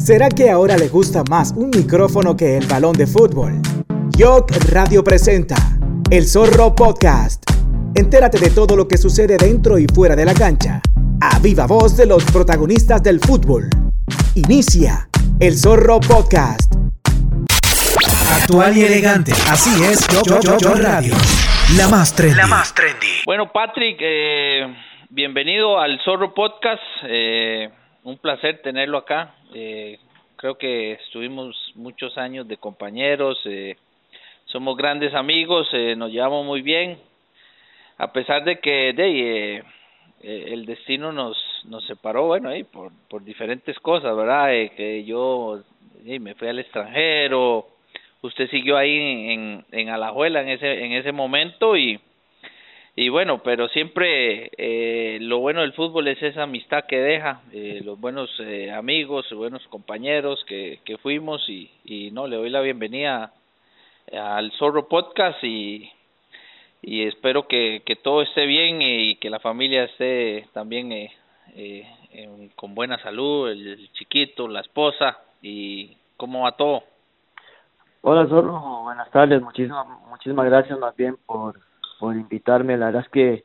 ¿Será que ahora le gusta más un micrófono que el balón de fútbol? Yok Radio presenta El Zorro Podcast. Entérate de todo lo que sucede dentro y fuera de la cancha. A viva voz de los protagonistas del fútbol. Inicia El Zorro Podcast. Actual y elegante. Así es, Yo, yo, yo, Radio. La más trendy. La más trendy. Bueno, Patrick, eh, bienvenido al Zorro Podcast. Eh, un placer tenerlo acá. Eh, creo que estuvimos muchos años de compañeros, eh, somos grandes amigos, eh, nos llevamos muy bien, a pesar de que de, eh, eh, el destino nos nos separó, bueno, ahí por, por diferentes cosas, ¿verdad? Eh, que yo me fui al extranjero, usted siguió ahí en, en Alajuela en ese en ese momento y y bueno, pero siempre eh, lo bueno del fútbol es esa amistad que deja, eh, los buenos eh, amigos, buenos compañeros que, que fuimos y, y no, le doy la bienvenida al Zorro Podcast y, y espero que, que todo esté bien y que la familia esté también eh, eh, con buena salud, el chiquito, la esposa y cómo va todo. Hola Zorro, buenas tardes, muchísimas, muchísimas gracias más bien por por invitarme. La verdad es que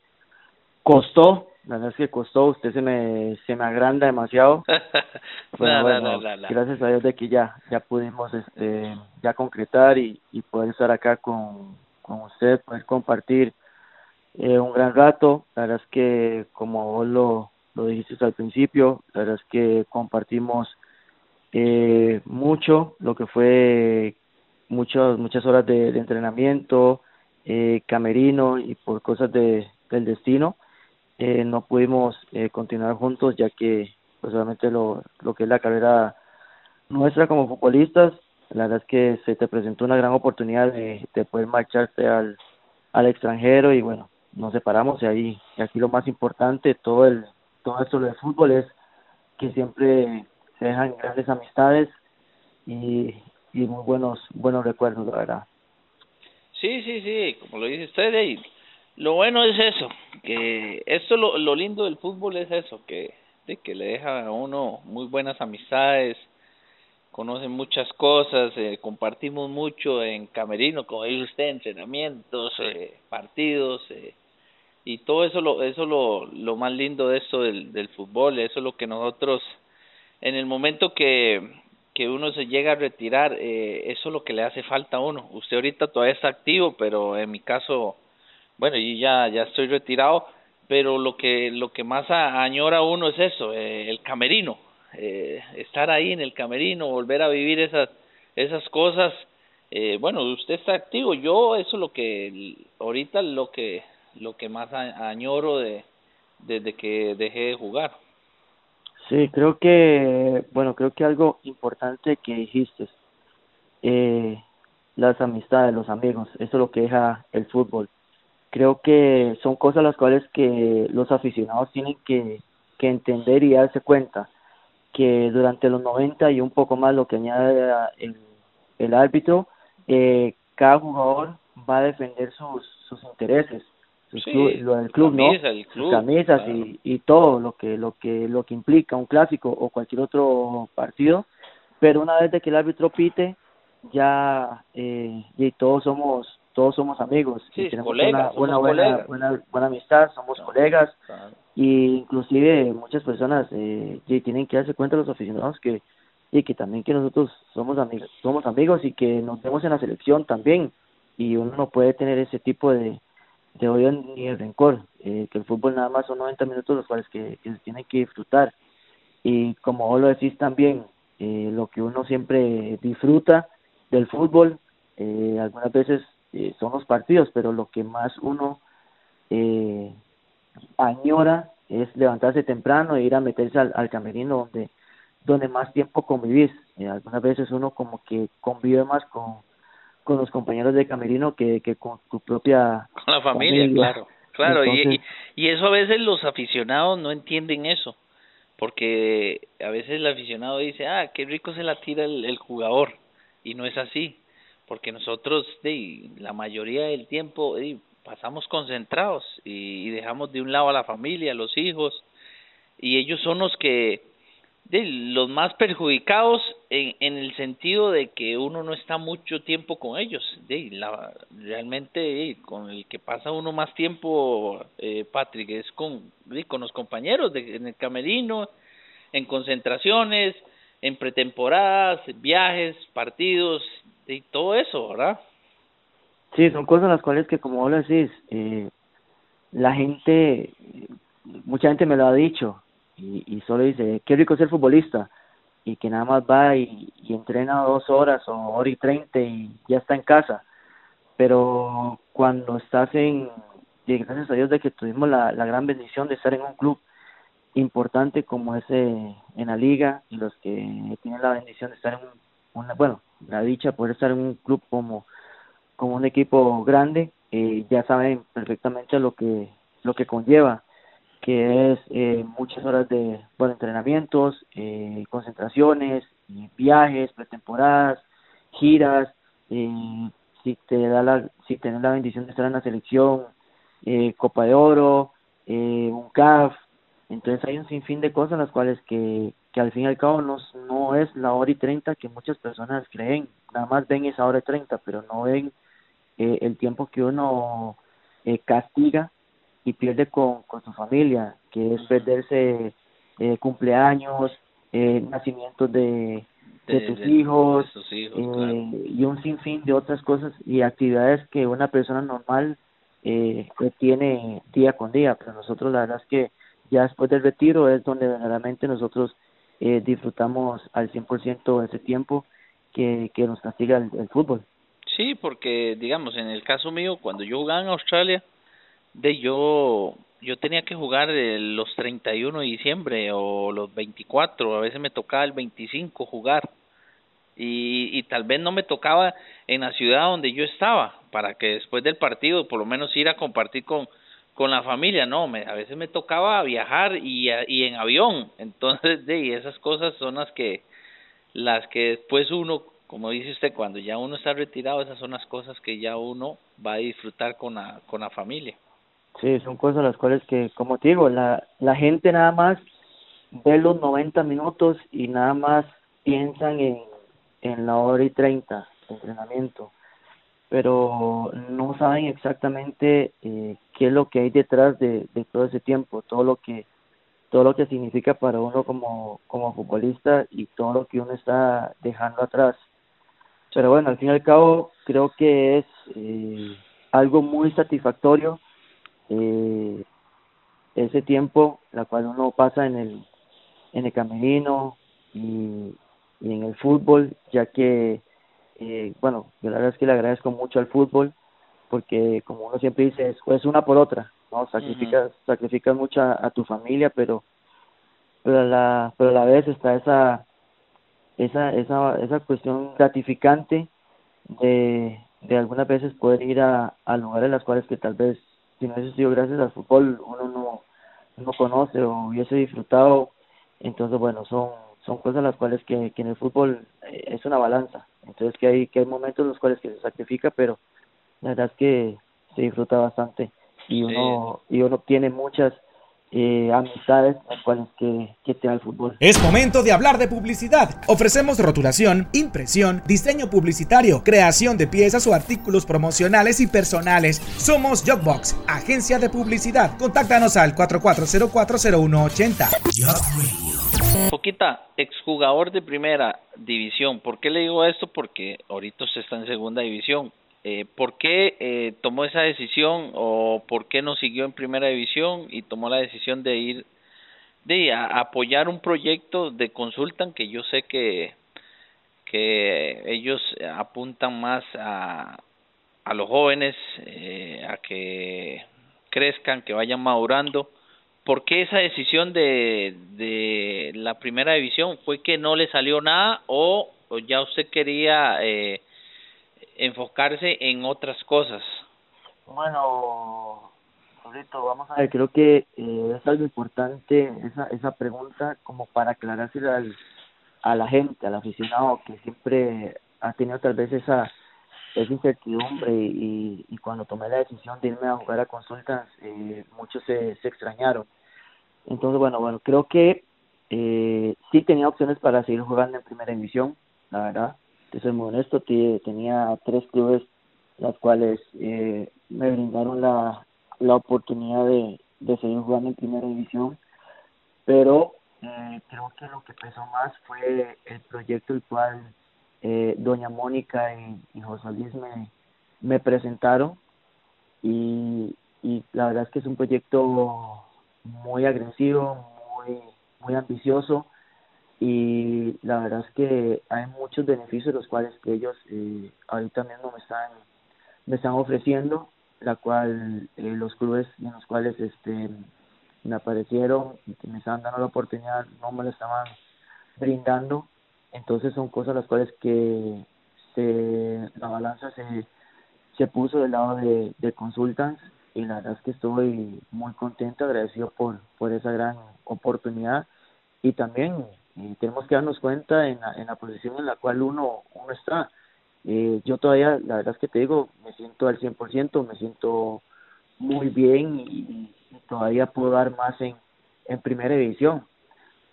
costó, la verdad es que costó. Usted se me se me agranda demasiado. bueno, gracias a Dios de que ya ya pudimos este ya concretar y, y poder estar acá con con usted, poder compartir eh, un gran rato. La verdad es que como vos lo lo dijiste al principio, la verdad es que compartimos eh, mucho lo que fue muchas muchas horas de, de entrenamiento, eh, camerino y por cosas de, del destino eh, no pudimos eh, continuar juntos ya que pues obviamente lo, lo que es la carrera nuestra como futbolistas la verdad es que se te presentó una gran oportunidad de, de poder marcharte al, al extranjero y bueno nos separamos y ahí y aquí lo más importante todo el todo esto del fútbol es que siempre se dejan grandes amistades y, y muy buenos buenos recuerdos la verdad Sí, sí, sí, como lo dice usted, ahí, lo bueno es eso, que esto lo, lo lindo del fútbol es eso, que, de que le deja a uno muy buenas amistades, conocen muchas cosas, eh, compartimos mucho en camerino, como dice usted, entrenamientos, eh, partidos, eh, y todo eso lo eso lo lo más lindo de esto del del fútbol, eso es lo que nosotros en el momento que que uno se llega a retirar, eh, eso es lo que le hace falta a uno. Usted ahorita todavía está activo, pero en mi caso, bueno, yo ya, ya estoy retirado, pero lo que, lo que más añora uno es eso, eh, el camerino, eh, estar ahí en el camerino, volver a vivir esas, esas cosas. Eh, bueno, usted está activo, yo eso es lo que, ahorita lo que, lo que más añoro de, desde que dejé de jugar. Sí, creo que, bueno, creo que algo importante que dijiste, eh, las amistades, los amigos, eso es lo que deja el fútbol. Creo que son cosas las cuales que los aficionados tienen que, que entender y darse cuenta que durante los 90 y un poco más lo que añade el, el árbitro, eh, cada jugador va a defender sus, sus intereses sí, lo del club, ¿no? El club, camisas claro. y, y todo lo que lo que lo que implica un clásico o cualquier otro partido, pero una vez de que el árbitro pite ya eh, y todos somos todos somos amigos sí, y tenemos colegas, una, una buena, buena buena amistad, somos Claro, colegas claro. y inclusive muchas personas eh, y tienen que darse cuenta los aficionados que y que también que nosotros somos amigos somos amigos y que nos vemos en la selección también y uno no puede tener ese tipo de de odio ni de rencor, eh, que el fútbol nada más son 90 minutos los cuales que, se tiene que disfrutar. Y como vos lo decís también, eh, lo que uno siempre disfruta del fútbol, eh, algunas veces eh, son los partidos, pero lo que más uno añora es levantarse temprano e ir a meterse al, al camerino donde donde más tiempo convivís. Algunas veces uno como que convive más con con los compañeros de camerino que, que con tu propia Con la familia, familia. claro, claro, Entonces- y, y, eso a veces los aficionados no entienden eso, porque a veces el aficionado dice, ah, qué rico se la tira el, el jugador, y no es así, porque nosotros, de, la mayoría del tiempo, de, pasamos concentrados y, y dejamos de un lado a la familia, a los hijos, y ellos son los que de los más perjudicados en, en el sentido de que uno no está mucho tiempo con ellos. De la, realmente con el que pasa uno más tiempo, eh, Patrick, es con, los compañeros de, en el camerino, en concentraciones, en pretemporadas, viajes, partidos y todo eso, ¿verdad? Sí, son cosas las cuales que como vos decís, eh, la gente, mucha gente me lo ha dicho, y, y solo dice, qué rico ser futbolista, y que nada más va y, y entrena dos horas o hora y treinta y ya está en casa. Pero cuando estás en, gracias a Dios de que tuvimos la, la gran bendición de estar en un club importante como ese en la liga y los que tienen la bendición de estar en una, bueno, la dicha de poder estar en un club como, como un equipo grande, eh, ya saben perfectamente lo que, lo que conlleva que es eh, muchas horas de entrenamientos, eh, concentraciones, viajes, pretemporadas, giras, eh, si te da la, si tienes la bendición de estar en la selección, eh, Copa de Oro, eh, un CAF, entonces hay un sinfín de cosas las cuales que, que al fin y al cabo no, no es la hora y treinta que muchas personas creen, nada más ven esa hora y treinta, pero no ven eh, el tiempo que uno eh, castiga y pierde con, con su familia, que es perderse eh, cumpleaños, eh, nacimientos de, de, tus hijos, eh, y un sinfín de otras cosas y actividades que una persona normal eh, tiene día con día, pero nosotros la verdad es que ya después del retiro es donde verdaderamente nosotros eh, disfrutamos al 100% ese tiempo que, que nos castiga el, el fútbol. Sí, porque digamos, en el caso mío, cuando yo jugaba en Australia, de yo yo tenía que jugar el, los 31 de diciembre o los 24, a veces me tocaba el 25 jugar. Y, y tal vez no me tocaba en la ciudad donde yo estaba, para que después del partido por lo menos ir a compartir con, con la familia, no, me, a veces me tocaba viajar y, y en avión, entonces de esas cosas son las que las que después uno, como dice usted, cuando ya uno está retirado, esas son las cosas que ya uno va a disfrutar con la, con la familia. Sí, son cosas las cuales que, como te digo, la, la gente nada más ve los 90 minutos y nada más piensan en, en la hora y 30 de entrenamiento, pero no saben exactamente eh, qué es lo que hay detrás de, de todo ese tiempo, todo lo que todo lo que significa para uno como, como futbolista y todo lo que uno está dejando atrás. Pero bueno, al fin y al cabo creo que es eh, algo muy satisfactorio eh, ese tiempo la cual uno pasa en el en el camerino y, y en el fútbol ya que eh, bueno yo la verdad es que le agradezco mucho al fútbol porque como uno siempre dice es, es una por otra no sacrificas uh -huh. sacrificas mucho a, a, tu familia pero pero a la pero a la vez está esa esa esa esa cuestión gratificante de de algunas veces poder ir a, a lugares en las cuales que tal vez si no hubiese sido gracias al fútbol uno no, no conoce o hubiese disfrutado entonces bueno son son cosas las cuales que, que en el fútbol eh, es una balanza entonces que hay que hay momentos en los cuales que se sacrifica pero la verdad es que se disfruta bastante y uno sí. y uno tiene muchas eh, amistades las cuales que, que te da el fútbol. Es momento de hablar de publicidad. Ofrecemos rotulación, impresión, diseño publicitario, creación de piezas o artículos promocionales y personales. Somos Jogbox, agencia de publicidad. Contáctanos al 44040180. Poquita, exjugador de primera división. ¿Por qué le digo esto? Porque ahorita usted está en segunda división eh, ¿por qué eh, tomó esa decisión o por qué no siguió en primera división y tomó la decisión de ir de a, apoyar un proyecto de consultan que yo sé que que ellos apuntan más a, a los jóvenes eh, a que crezcan, que vayan madurando. ¿Por qué esa decisión de, de la primera división? ¿Fue que no le salió nada o, o ya usted quería eh, enfocarse en otras cosas? Bueno, Pablito, vamos a ver, creo que eh, es algo importante esa, esa pregunta como para aclararse al, a la gente, al aficionado que siempre ha tenido tal vez esa, esa incertidumbre y, y cuando tomé la decisión de irme a jugar a consultas, eh, muchos se, se extrañaron. Entonces, bueno, bueno, creo que eh, sí tenía opciones para seguir jugando en primera división, la verdad, que soy muy honesto, tenía tres clubes las cuales eh, me brindaron la, la oportunidad de, de seguir jugando en primera división, pero eh, creo que lo que pesó más fue el proyecto el cual eh, doña Mónica y, y José Luis me, me presentaron y, y la verdad es que es un proyecto muy agresivo, muy, muy ambicioso y la verdad es que hay muchos beneficios los cuales que ellos eh, ahorita mismo me están me están ofreciendo la cual eh, los clubes en los cuales este me aparecieron y que me estaban dando la oportunidad no me lo estaban brindando. Entonces son cosas las cuales que se la balanza se se puso del lado de, de consultants y la verdad es que estoy muy contento agradecido por por esa gran oportunidad. Y también eh, tenemos que darnos cuenta en la, en la posición en la cual uno uno está. Eh, yo todavía la verdad es que te digo me siento al 100% me siento muy bien y, todavía puedo dar más en en primera división.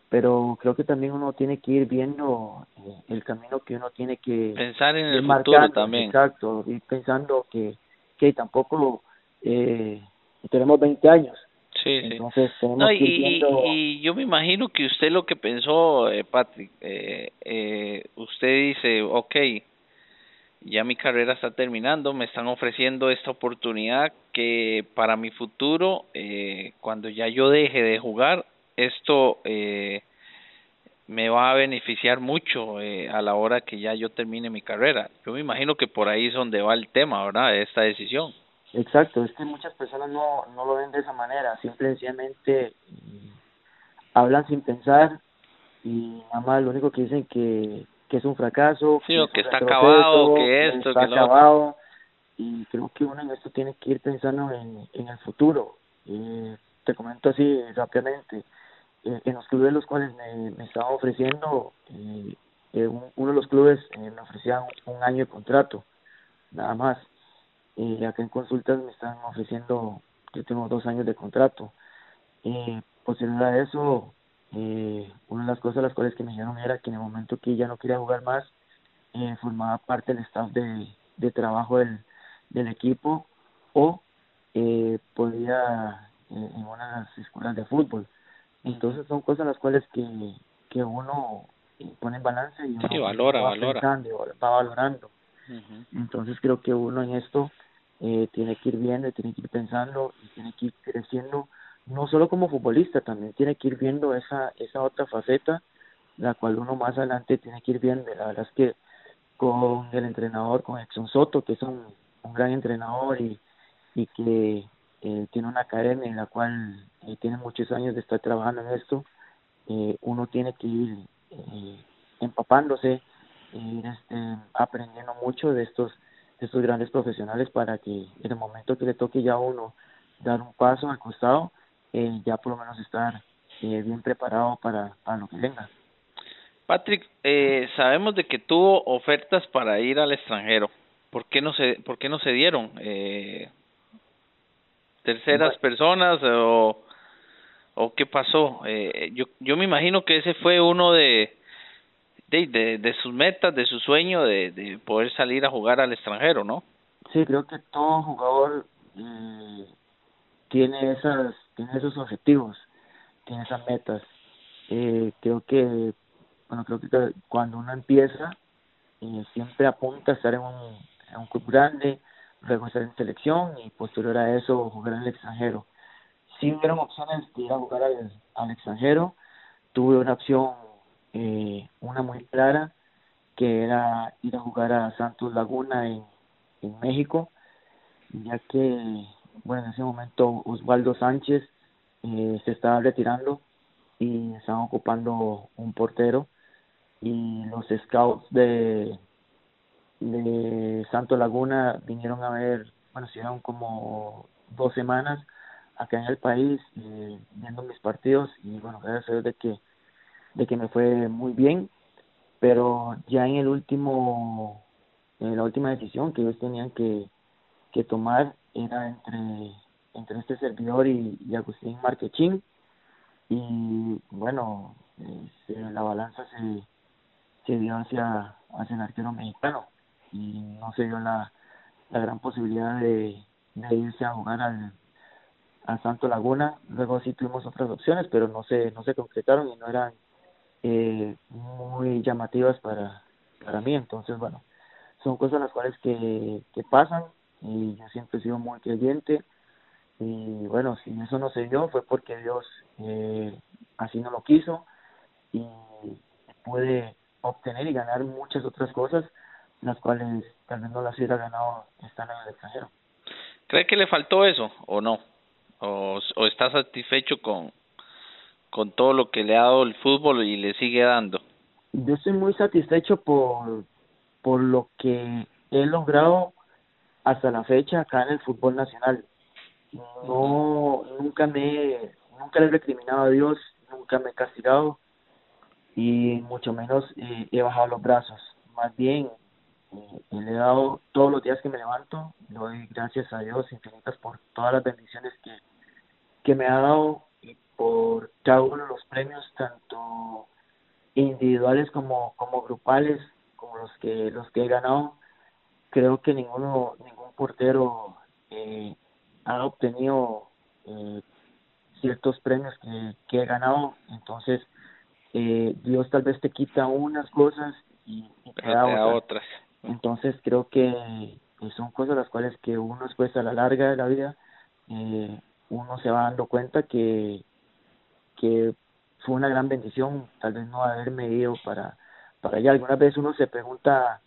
Pero creo que también uno tiene que ir viendo eh, el camino que uno tiene que pensar en el futuro también. Exacto ir pensando que que tampoco eh, tenemos 20 años Sí, Entonces, no, y, y, yo me imagino que usted lo que pensó, eh, Patrick, eh, eh, usted dice, ok, ya mi carrera está terminando, me están ofreciendo esta oportunidad que para mi futuro, eh, cuando ya yo deje de jugar, esto eh, me va a beneficiar mucho eh, a la hora que ya yo termine mi carrera. Yo me imagino que por ahí es donde va el tema, ¿verdad? Esta decisión. Exacto, es que muchas personas no, no lo ven de esa manera, simplemente mm, hablan sin pensar y nada más lo único que dicen que, que es un fracaso, que, está acabado, que esto, está acabado y creo que uno en esto tiene que ir pensando en, en el futuro. Eh, te comento así rápidamente, eh, en los clubes los cuales me, me estaban ofreciendo, eh, eh uno de los clubes eh, me ofrecía un año de contrato, nada más y acá en consultas me están ofreciendo, yo tengo dos años de contrato. y posterior a eso, eh, una de las cosas las cuales que me dijeron era que en el momento que ya no quería jugar más, eh, formaba parte del staff de, de trabajo del, del equipo o eh, podía eh, en una de las escuelas de fútbol. Entonces son cosas las cuales que, que uno pone en balance y uno valora, va valora. va valorando. Entonces creo que uno en esto eh, tiene que ir viendo, tiene que ir pensando y tiene que ir creciendo, no solo como futbolista, también tiene que ir viendo esa, esa otra faceta, la cual uno más adelante tiene que ir viendo. La verdad es que con el entrenador, con Exxon Soto, que es un, un gran entrenador y, y que eh, tiene una academia en la cual eh, tiene muchos años de estar trabajando en esto, eh, uno tiene que ir eh, ir este, aprendiendo mucho de estos de estos grandes profesionales para que en el momento que le toque ya a uno dar un paso al costado, eh, ya por lo menos estar eh, bien preparado para, para lo que venga. Patrick, eh, sabemos de que tuvo ofertas para ir al extranjero. ¿Por qué no se, por qué no se dieron? Eh, ¿Terceras personas o, o qué pasó? Eh, yo, yo me imagino que ese fue uno de, de, de, sus metas, de su sueño de, de poder salir a jugar al extranjero, ¿no? Sí, creo que todo jugador eh, tiene esas tiene esos objetivos, tiene esas metas. Eh, creo que bueno creo que cuando uno empieza eh, siempre apunta a estar en un, en un club grande, luego en selección y posterior a eso jugar el extranjero. Si hubieron opciones de ir a jugar al, al extranjero, tuve una opción eh, una muy clara, que era ir a jugar a Santos Laguna en, en México, ya que, bueno, en ese momento Osvaldo Sánchez eh, se estaba retirando y estaban ocupando un portero y los scouts de de Santos Laguna vinieron a ver, bueno, estuvieron como dos semanas acá en el país eh, viendo mis partidos y bueno, gracias a Dios de que de que me fue muy bien, pero ya en el último, en la última decisión que ellos tenían que, que tomar era entre, entre este servidor y, Agustín Marquechín, y bueno, eh, la balanza se, se dio hacia, hacia el arquero mexicano y no se dio la, la gran posibilidad de, de irse a jugar al, a Santo Laguna. Luego sí tuvimos otras opciones, pero no se, no se concretaron y no eran eh, muy llamativas para, para mí. Entonces, bueno, son cosas las cuales que, que pasan y yo siempre he sido muy creyente y bueno, si eso no se dio fue porque Dios eh, así no lo quiso y pude obtener y ganar muchas otras cosas las cuales tal vez no las hubiera ganado estando en el extranjero. ¿Cree que le faltó eso o no? ¿O, o está satisfecho con, con todo lo que le ha dado el fútbol y le sigue dando? Yo estoy muy satisfecho por, por lo que he logrado hasta la fecha acá en el fútbol nacional. No, nunca me, nunca le he recriminado a Dios, nunca me he castigado y mucho menos eh, he bajado los brazos. Más bien, eh, le he dado todos los días que me levanto, le doy gracias a Dios infinitas por todas las bendiciones que, que me ha dado por cada uno de los premios, tanto individuales como, como grupales, como los que, los que he ganado. Creo que ninguno, ningún portero eh, ha obtenido eh, ciertos premios que, que he ganado, entonces eh, Dios tal vez te quita unas cosas y, te da otras. Entonces creo que son cosas las cuales que uno después a la larga de la vida eh, uno se va dando cuenta que, que fue una gran bendición tal vez no haberme ido para, para allá. Algunas veces uno se pregunta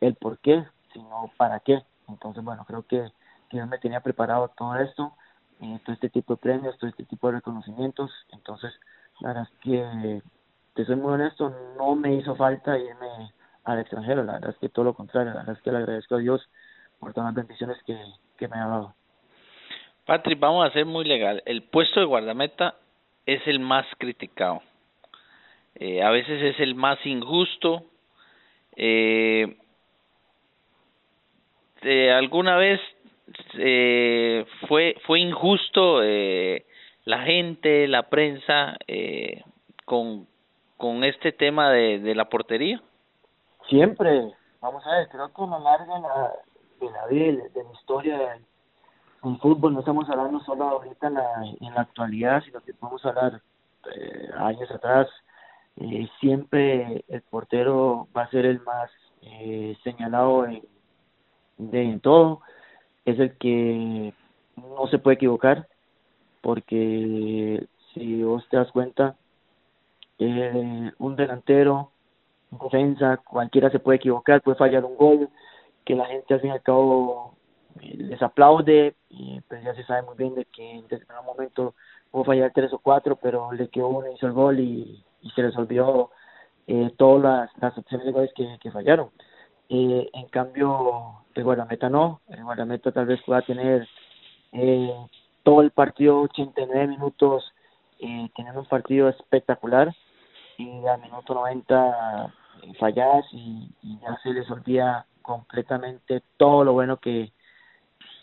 el por qué, sino para qué. Entonces, bueno, creo que, que yo me tenía preparado todo esto, eh, todo este tipo de premios, todo este tipo de reconocimientos. Entonces, la verdad es que, te soy muy honesto, no me hizo falta irme al extranjero, la verdad es que todo lo contrario, la verdad es que le agradezco a Dios por todas las bendiciones que, que me ha dado. Patrick, vamos a ser muy legal. El puesto de guardameta es el más criticado. Eh, a veces es el más injusto. Eh, ¿Alguna vez eh, fue, fue injusto eh, la gente, la prensa, con, con este tema de, de la portería? siempre, vamos a ver, creo que a lo largo de la, de la vida, de la historia fútbol, no estamos hablando solo ahorita en la, en la actualidad, sino que podemos hablar eh, años atrás, eh, siempre el portero va a ser el más eh, señalado en, de, en todo, es el que no se puede equivocar, porque si vos te das cuenta, eh, un delantero defensa, cualquiera se puede equivocar, puede fallar un gol, que la gente al fin y al cabo les aplaude, y pues ya se sabe muy bien de que en determinado momento puede fallar tres o cuatro, pero le quedó uno, hizo el gol y, y se resolvió eh, todas las, las opciones de goles que, que fallaron. Eh, en cambio, el guardameta no, el guardameta tal vez pueda tener eh, todo el partido, 89 minutos, eh, tener un partido espectacular, y al minuto 90 fallas y, ya se les olvida completamente todo lo bueno que,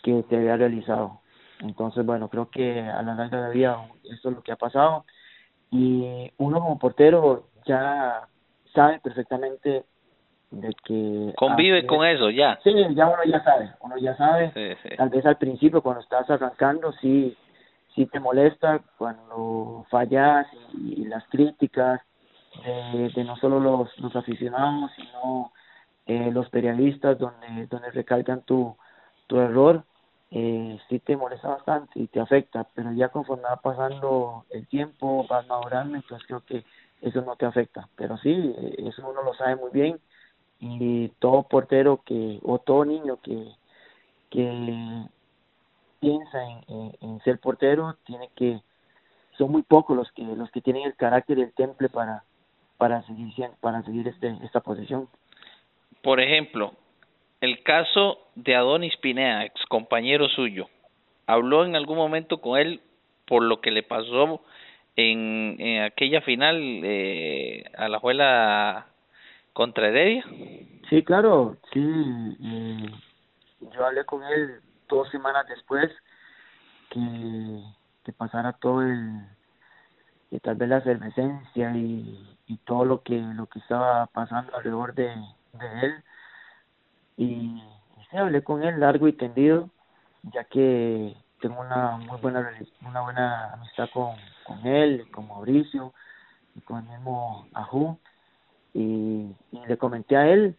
que se había realizado. Entonces, bueno, creo que a la larga de la vida esto es lo que ha pasado. Y uno como portero ya sabe perfectamente de que convive con eso ya. Sí ya uno ya sabe uno ya sabe. Tal vez al principio cuando estás arrancando sí sí te molesta cuando fallas y las críticas de, no solo los, los aficionados, sino eh, los periodistas donde, donde recalcan tu, tu error, eh, sí te molesta bastante y te afecta, pero ya conforme va pasando el tiempo, vas madurando, entonces creo que eso no te afecta. Pero sí, eh, eso uno lo sabe muy bien y todo portero que, o todo niño que, que piensa en, en ser portero tiene que son muy pocos los que los que tienen el carácter y el temple para para seguir para seguir este esta posición. Por ejemplo, el caso de Adonis Pinea, ex compañero suyo, habló en algún momento con él por lo que le pasó en, aquella final eh, a la juela contra Heredia. Sí, claro, sí. Yo hablé con él dos semanas después que, que pasara todo el tal vez la efervescencia y, todo lo que lo que estaba pasando alrededor de, de él y, sí, hablé con él largo y tendido ya que tengo una muy buena una buena amistad con, con él con Mauricio y con el mismo Ajú y, y le comenté a él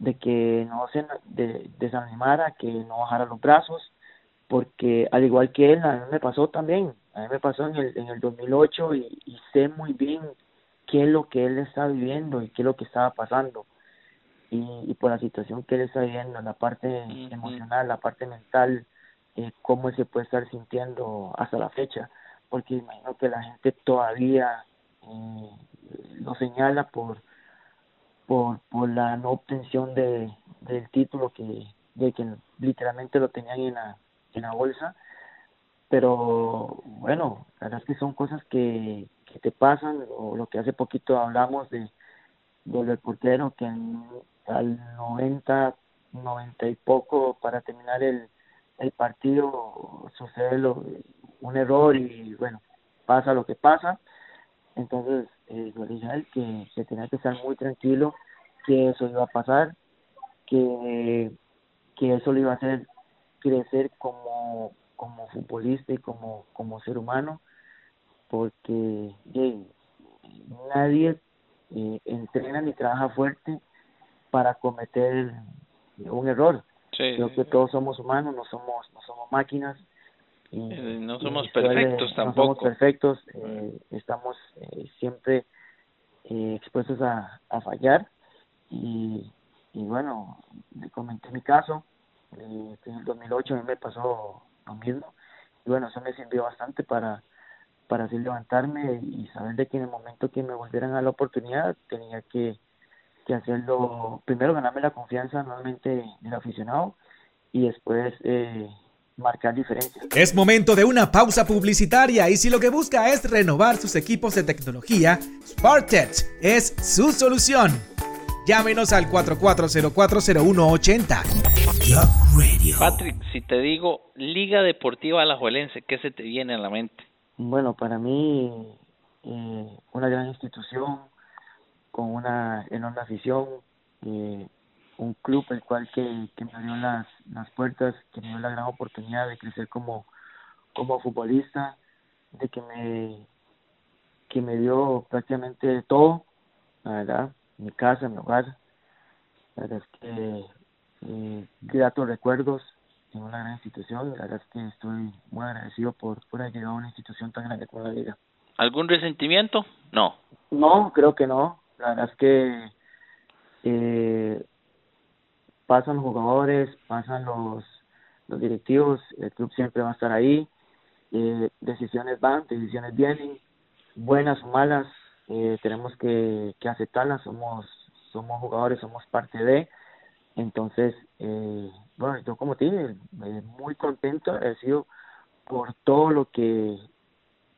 de que no se de, desanimara, que no bajara los brazos, porque al igual que él, a mí me pasó también, a mí me pasó en el, en el 2008 y, y sé muy bien qué es lo que él está viviendo y qué es lo que estaba pasando. Y, y por la situación que él está viviendo, la parte emocional, la parte mental, eh, cómo él se puede estar sintiendo hasta la fecha, porque imagino que la gente todavía eh, lo señala por por, por la no obtención de, del título que, de que literalmente lo tenían en la, en la bolsa. Pero bueno, la verdad es que son cosas que, que te pasan, o lo que hace poquito hablamos de, del portero que al 90, 90 y poco para terminar el, el partido sucede lo, un error y bueno, pasa lo que pasa. Entonces, eh, yo dije a él que tenía que estar muy tranquilo, que eso iba a pasar, que, que eso lo iba a hacer crecer como, como futbolista y como, como ser humano, porque nadie eh, entrena ni trabaja fuerte para cometer un error. Creo que todos somos humanos, no somos, no somos máquinas. Y, eh, no somos perfectos tampoco. No somos perfectos, eh, estamos eh, siempre eh, expuestos a, a fallar y, y bueno, le comenté mi caso, eh, en el 2008 a mí me pasó lo mismo y bueno, eso me sirvió bastante para para así levantarme y saber de que en el momento que me volvieran a la oportunidad tenía que, que hacerlo, primero ganarme la confianza nuevamente del aficionado y después eh, marcar diferencias. Es momento de una pausa publicitaria y si lo que busca es renovar sus equipos de tecnología, SparkTech es su solución. Llámenos al 44040180. Patrick, si te digo Liga Deportiva Alajuelense, ¿qué se te viene a la mente? Bueno, para mí eh, una gran institución con una enorme afición, eh, un club el cual que, que me abrió las, las puertas, que me dio la gran oportunidad de crecer como, como futbolista, de que me que me dio prácticamente todo, la verdad, mi casa, mi hogar. La verdad es que eh, gratos recuerdos en una gran institución. La verdad es que estoy muy agradecido por, por haber llegado a una institución tan grande como la Liga. ¿Algún resentimiento? No. No, creo que no. La verdad es que eh, pasan los jugadores, pasan los, los directivos, el club siempre va a estar ahí. Eh, decisiones van, decisiones vienen, buenas o malas, eh, tenemos que, que aceptarlas, somos, somos jugadores, somos parte de, entonces, eh, bueno, yo como te dije, eh, muy contento, sido por todo lo que,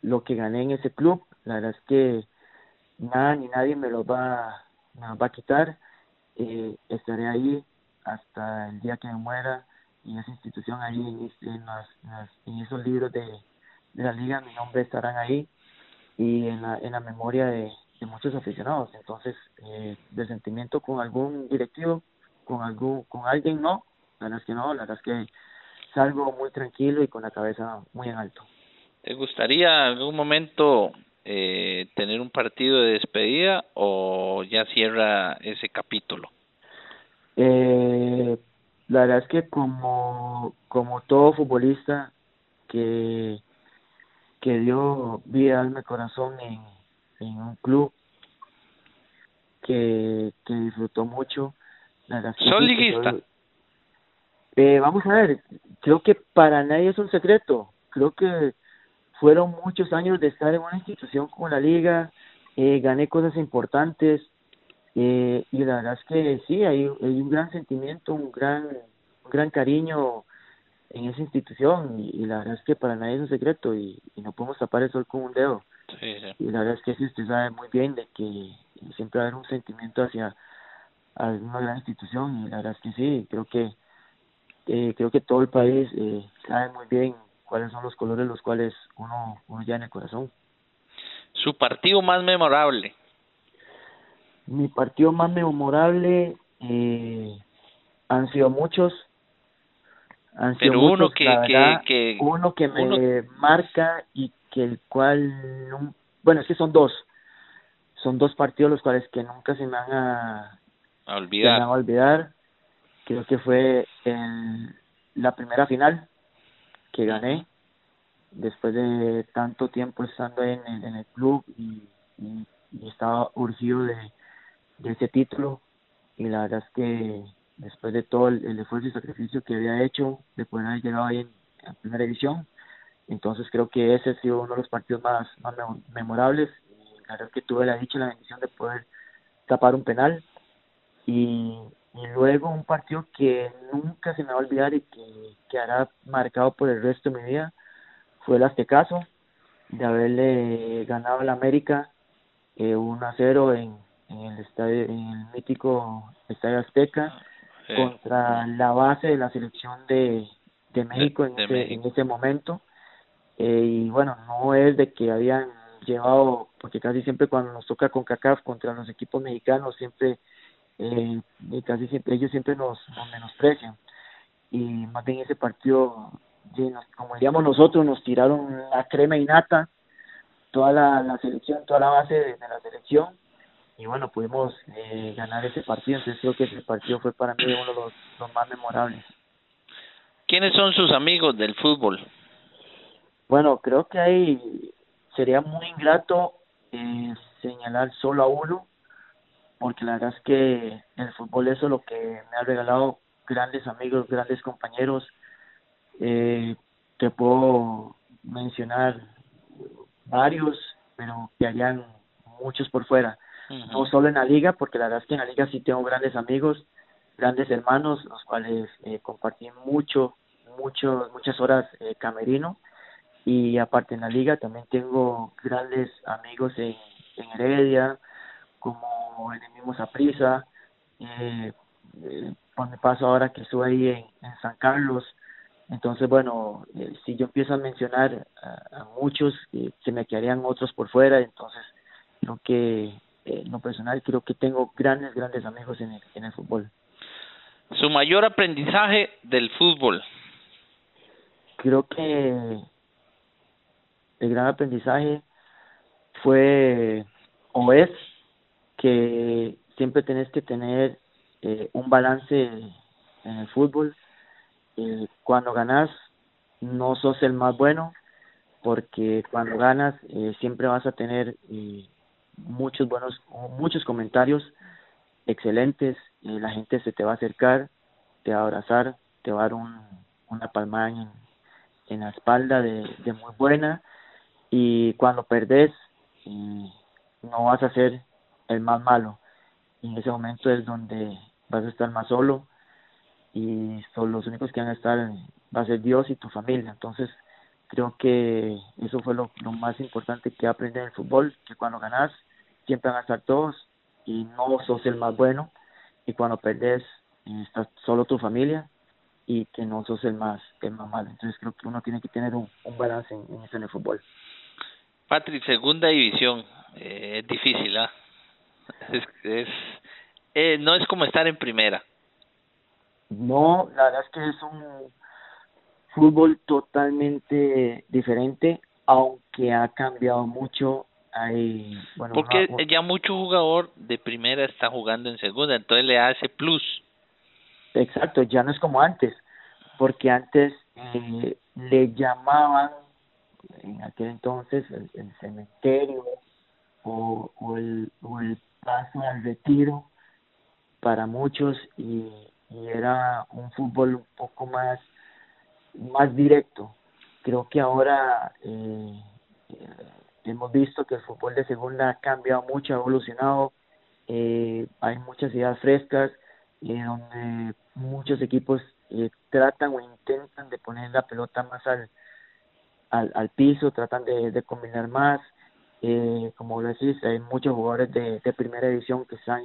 lo que gané en ese club, la verdad es que nada ni nadie me lo va, me lo va a quitar, eh, estaré ahí hasta el día que me muera, y esa institución ahí, en, las, en esos libros de, la liga, mi nombre estarán ahí, y en la, en la memoria de, muchos aficionados. Entonces, eh, de sentimiento con algún directivo, con algún, con alguien no, la verdad es que no, la verdad es que salgo muy tranquilo y con la cabeza muy en alto. ¿Te gustaría algún momento eh, tener un partido de despedida o ya cierra ese capítulo? Eh, la verdad es que como, como todo futbolista que que dio vida, alma y corazón en, en un club que, que disfrutó mucho. ¿Son liguista? Eh, vamos a ver, creo que para nadie es un secreto. Creo que fueron muchos años de estar en una institución como la liga, eh, gané cosas importantes eh, y la verdad es que sí, hay, hay un gran sentimiento, un gran, un gran cariño en esa institución y, la verdad es que para nadie es un secreto y, no podemos tapar el sol con un dedo. Y la verdad es que sí, usted sabe muy bien de que siempre va a haber un sentimiento hacia una gran institución y la verdad es que sí, creo que eh, creo que todo el país eh, sabe muy bien cuáles son los colores los cuales uno, uno ya en el corazón. Su partido más memorable. Mi partido más memorable eh, han sido muchos. Han sido Pero uno que, que, uno que me marca y que el cual bueno es que son dos son dos partidos los cuales que nunca se me van a, olvidar. Se me van a olvidar. Creo que fue en la primera final que gané después de tanto tiempo estando en el, en el club y, y, estaba urgido de, ese título y la verdad es que después de todo el, esfuerzo y sacrificio que había hecho de poder haber llegado ahí en, primera división entonces creo que ese ha sido uno de los partidos más, más memorables. La verdad es que tuve la dicha y la bendición de poder tapar un penal y, y luego un partido que nunca se me va a olvidar y que quedará marcado por el resto de mi vida fue el Aztecaso de haberle ganado al América eh, 1 a 0 en, en el estadio en el mítico Estadio Azteca contra la base de la selección de, de México, en, ese, en ese momento. Eh, y bueno no es de que habían llevado, porque casi siempre cuando nos toca con CACAF contra los equipos mexicanos, siempre, eh, casi siempre, ellos siempre nos, menosprecian. Y más bien ese partido, como diríamos nosotros, nos tiraron la crema y nata, toda la, la selección, toda la base de, la selección, y bueno, pudimos eh, ganar ese partido, entonces creo que ese partido fue para mí uno de los, los más memorables. ¿Quiénes son sus amigos del fútbol? Bueno, creo que hay sería muy ingrato eh, señalar solo a uno, porque la verdad es que el fútbol eso es lo que me ha regalado grandes amigos, grandes compañeros. Eh, te puedo mencionar varios, pero que harían muchos por fuera. No solo en la liga, porque la verdad es que en la liga sí tengo grandes amigos, grandes hermanos, los cuales eh, compartí mucho, mucho, muchas horas eh, camerino y aparte en la liga también tengo grandes amigos en, en Heredia, como el mismo Saprisa, eh, eh, cuando paso ahora que estoy ahí en, San Carlos. Entonces, bueno, eh, si yo empiezo a mencionar a, muchos, eh, se me quedarían otros por fuera, entonces creo que en lo personal creo que tengo grandes, grandes amigos en el, en el fútbol. Su mayor aprendizaje del fútbol. Creo que el gran aprendizaje fue o es que siempre tenés que tener eh, un balance en el fútbol. Eh, cuando ganas no sos el más bueno porque cuando ganas eh, siempre vas a tener eh, muchos buenos muchos comentarios excelentes eh, la gente se te va a acercar te va a abrazar te va a dar un, una palmada en, en la espalda de, de muy buena y cuando perdés no vas a ser el más malo. Y en ese momento es donde vas a estar más solo y son los únicos que van a estar va a ser Dios y tu familia. Entonces creo que eso fue lo, más importante que aprendí en el fútbol que cuando ganas siempre van a estar todos y no sos el más bueno. Y cuando perdés está solo tu familia y que no sos el más el más malo. Entonces creo que uno tiene que tener un, balance en, en eso en el fútbol. Patrick, segunda división, eh, es difícil, ¿ah? Es, es eh, no es como estar en primera. No, la verdad es que es un fútbol totalmente diferente, aunque ha cambiado mucho. Hay, bueno, Porque ya mucho jugador de primera está jugando en segunda, entonces le hace plus. Exacto, ya no es como antes, porque antes eh, le llamaban en aquel entonces el, el cementerio o, o, el, o el paso al retiro para muchos y, era un fútbol un poco más más directo creo que ahora eh, hemos visto que el fútbol de segunda ha cambiado mucho ha evolucionado eh, hay muchas ideas frescas eh, donde muchos equipos eh, tratan o intentan de poner la pelota más al al, piso, tratan de combinar más. Eh, como decís, hay muchos jugadores de, primera división que se han,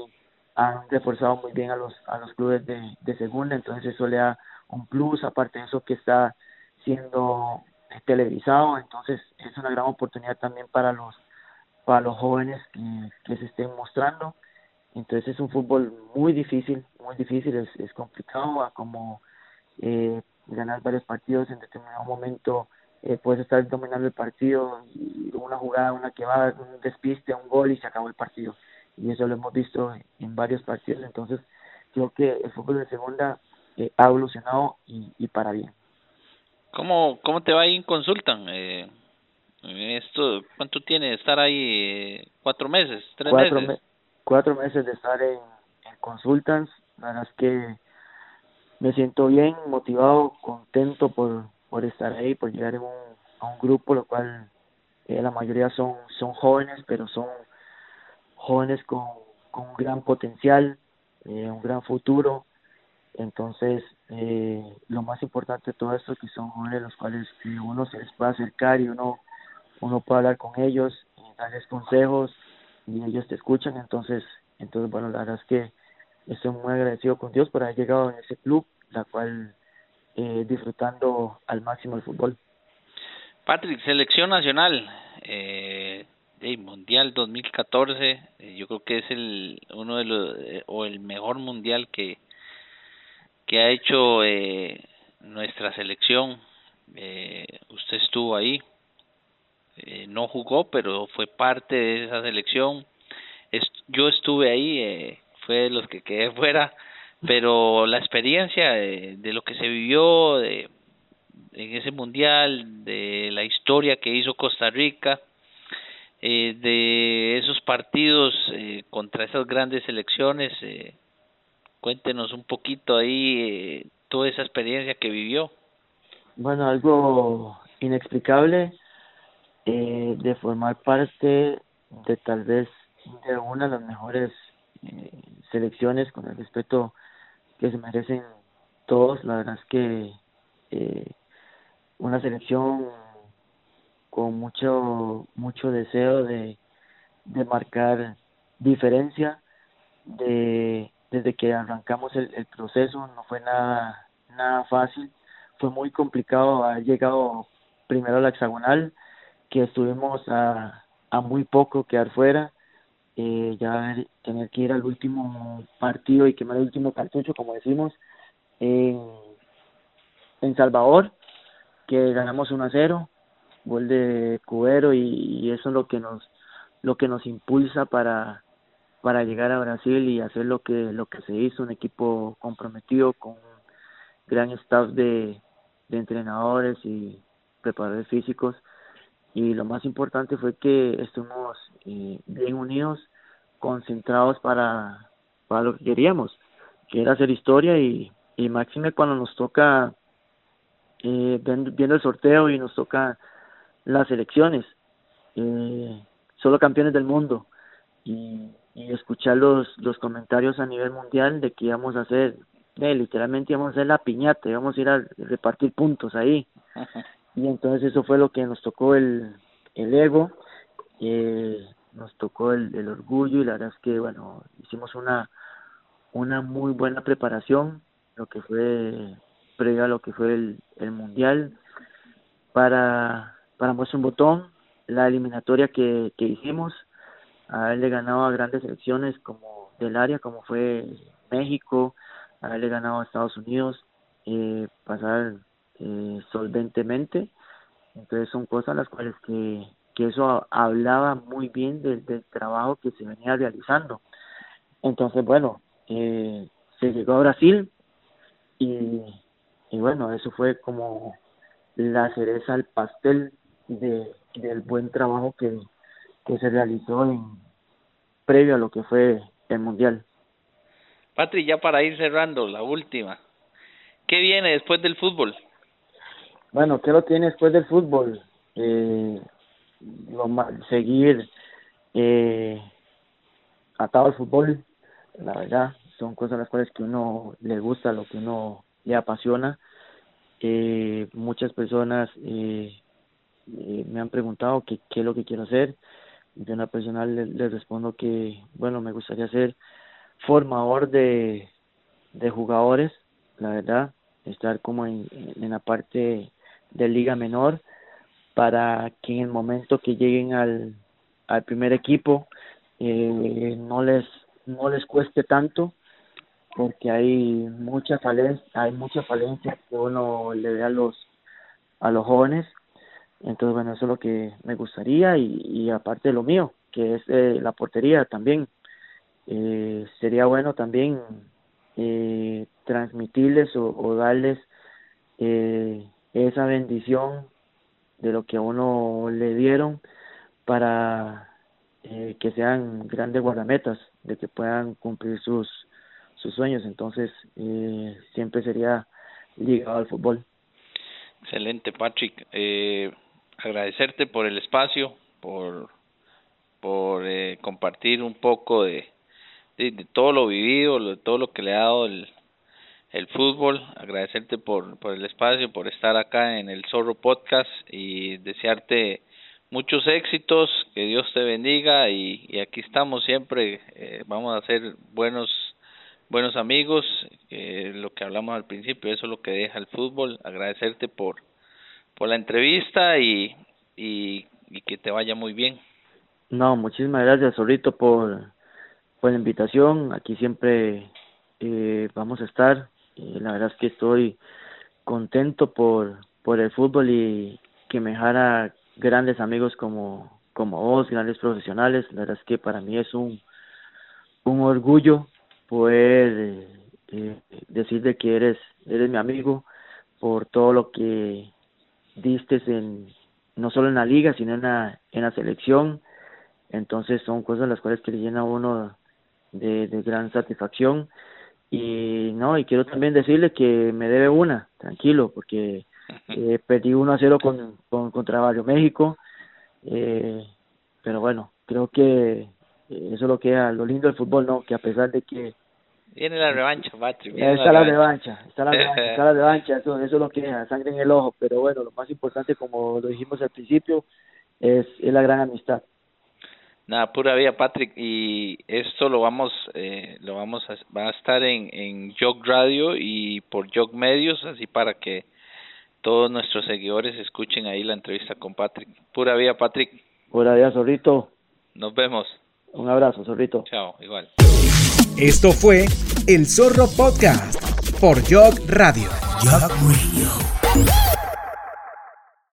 reforzado muy bien a los, a los clubes de, de segunda, entonces eso le da un plus, aparte de eso que está siendo televisado, entonces es una gran oportunidad también para los para los jóvenes que, se estén mostrando. Entonces es un fútbol muy difícil, muy difícil, es, es complicado, como eh, ganar varios partidos en determinado momento eh, puedes estar dominando el partido y una jugada, una que va, un despiste, un gol y se acabó el partido. Y eso lo hemos visto en varios partidos. Entonces, creo que el fútbol de segunda eh, ha evolucionado y, y para bien. ¿Cómo, ¿Cómo te va ahí en Consultan? Eh, esto, ¿Cuánto tiene de estar ahí? Eh, ¿Cuatro meses? ¿Tres meses? cuatro meses de estar en, en Consultants. La verdad es que me siento bien, motivado, contento por, por estar ahí, por llegar a un grupo, lo cual eh, la mayoría son, son jóvenes, pero son jóvenes con, con un gran potencial, eh, un gran futuro. Entonces, eh, lo más importante de todo esto es que son jóvenes los cuales uno se les puede acercar y uno, uno puede hablar con ellos, darles consejos y ellos te escuchan. Entonces, entonces bueno, la verdad es que estoy muy agradecido con Dios por haber llegado en ese club, la cual eh, disfrutando al máximo el fútbol. Patrick, selección nacional, eh, Mundial 2014, eh, yo creo que es el uno de los, eh, o el mejor mundial que, que ha hecho eh, nuestra selección. Eh, usted estuvo ahí, eh, no jugó, pero fue parte de esa selección. yo estuve ahí, eh, fue de los que quedé fuera pero la experiencia de, lo que se vivió de, en ese mundial, de la historia que hizo Costa Rica, eh, de esos partidos eh, contra esas grandes selecciones, eh, cuéntenos un poquito ahí eh, toda esa experiencia que vivió. Bueno, algo inexplicable eh, de formar parte de tal vez de una de las mejores selecciones con el respeto que se merecen todos. La verdad es que eh, una selección con mucho mucho deseo de, de marcar diferencia de desde que arrancamos el, el proceso no fue nada nada fácil fue muy complicado haber llegado primero a la hexagonal que estuvimos a, a muy poco quedar fuera eh, ya tener que ir al último partido y quemar el último cartucho, como decimos, en, en Salvador, que ganamos 1 a 0, gol de Cubero y, eso es lo que nos lo que nos impulsa para para llegar a Brasil y hacer lo que lo que se hizo, un equipo comprometido con un gran staff de, de entrenadores y preparadores físicos y lo más importante fue que estuvimos eh, bien unidos, concentrados para, para lo que queríamos, que era hacer historia y, y máxime cuando nos toca eh, viendo el sorteo y nos toca las elecciones, eh, solo campeones del mundo y, escuchar los, los comentarios a nivel mundial de que íbamos a hacer, eh, literalmente íbamos a hacer la piñata, íbamos a ir a repartir puntos ahí y entonces eso fue lo que nos tocó el, el ego, nos tocó el, el orgullo y la verdad es que bueno, hicimos una, una muy buena preparación, lo que fue previo a lo que fue el, el mundial, para, para muestra un botón, la eliminatoria que, que hicimos, haberle ganado a grandes selecciones como del área, como fue México, haberle ganado a Estados Unidos, eh, pasar eh, solventemente. Entonces son cosas las cuales que, que eso hablaba muy bien del, del trabajo que se venía realizando. Entonces, bueno, eh, se llegó a Brasil y, y bueno, eso fue como la cereza al pastel de, del buen trabajo que, que se realizó en, previo a lo que fue el Mundial. Patri, ya para ir cerrando, la última. ¿Qué viene después del fútbol? Bueno, ¿qué lo tiene después del fútbol? Eh, lo seguir eh, atado al fútbol, la verdad, son cosas las cuales que uno le gusta, lo que uno le apasiona. Eh, muchas personas eh, eh, me han preguntado qué, es lo que quiero hacer. Yo en la personal les, respondo que, bueno, me gustaría ser formador de, de jugadores, la verdad, estar como en la parte de liga menor para que en el momento que lleguen al, al primer equipo eh, no les no les cueste tanto porque hay mucha falencia hay mucha falencia que uno le ve a los a los jóvenes. Entonces bueno eso es lo que me gustaría y, aparte de lo mío que es eh, la portería también. Eh, sería bueno también transmitirles o, o darles eh, esa bendición de lo que a uno le dieron para eh, que sean grandes guardametas, de que puedan cumplir sus, sus sueños. Entonces, eh, siempre sería ligado al fútbol. Excelente, Patrick. Eh, agradecerte por el espacio, por, por eh, compartir un poco de, de, de, todo lo vivido, de todo lo que le ha dado el, el fútbol. Agradecerte por, por el espacio, por estar acá en el Zorro Podcast y desearte muchos éxitos, que Dios te bendiga y, aquí estamos siempre, eh, vamos a ser buenos buenos amigos, eh, lo que hablamos al principio, eso es lo que deja el fútbol, agradecerte por por la entrevista y, y, y que te vaya muy bien. No, muchísimas gracias, Zorrito, por, por la invitación, aquí siempre eh, vamos a estar, eh, la verdad es que estoy contento por, por el fútbol y que me dejara grandes amigos como, como vos, grandes profesionales. La verdad es que para mí es un, un orgullo poder eh, decir de que eres, eres mi amigo por todo lo que diste en, no solo en la liga, sino en la, en la selección. Entonces son cosas las cuales que le llena uno de, de gran satisfacción. Y no, y quiero también decirle que me debe una, tranquilo, porque eh, perdí 1 a 0 con, con, contra Barrio México, eh, pero bueno, creo que eh, eso es lo que es lo lindo del fútbol, ¿no? Que a pesar de que... Viene la revancha, Patrick. Está la, revancha, está la revancha, está la revancha, eso, eso es lo que es, sangre en el ojo, pero bueno, lo más importante, como lo dijimos al principio, es, es la gran amistad. Nada, pura vida, Patrick, y esto lo vamos, eh, lo vamos a, va a estar en, en Jog Radio y por Jog Medios, así para que todos nuestros seguidores escuchen ahí la entrevista con Patrick. Pura vida, Patrick. Pura vida, Zorrito. Nos vemos. Un abrazo, Zorrito. Chao, igual. Esto fue El Zorro Podcast por Jog Radio. Jog Radio.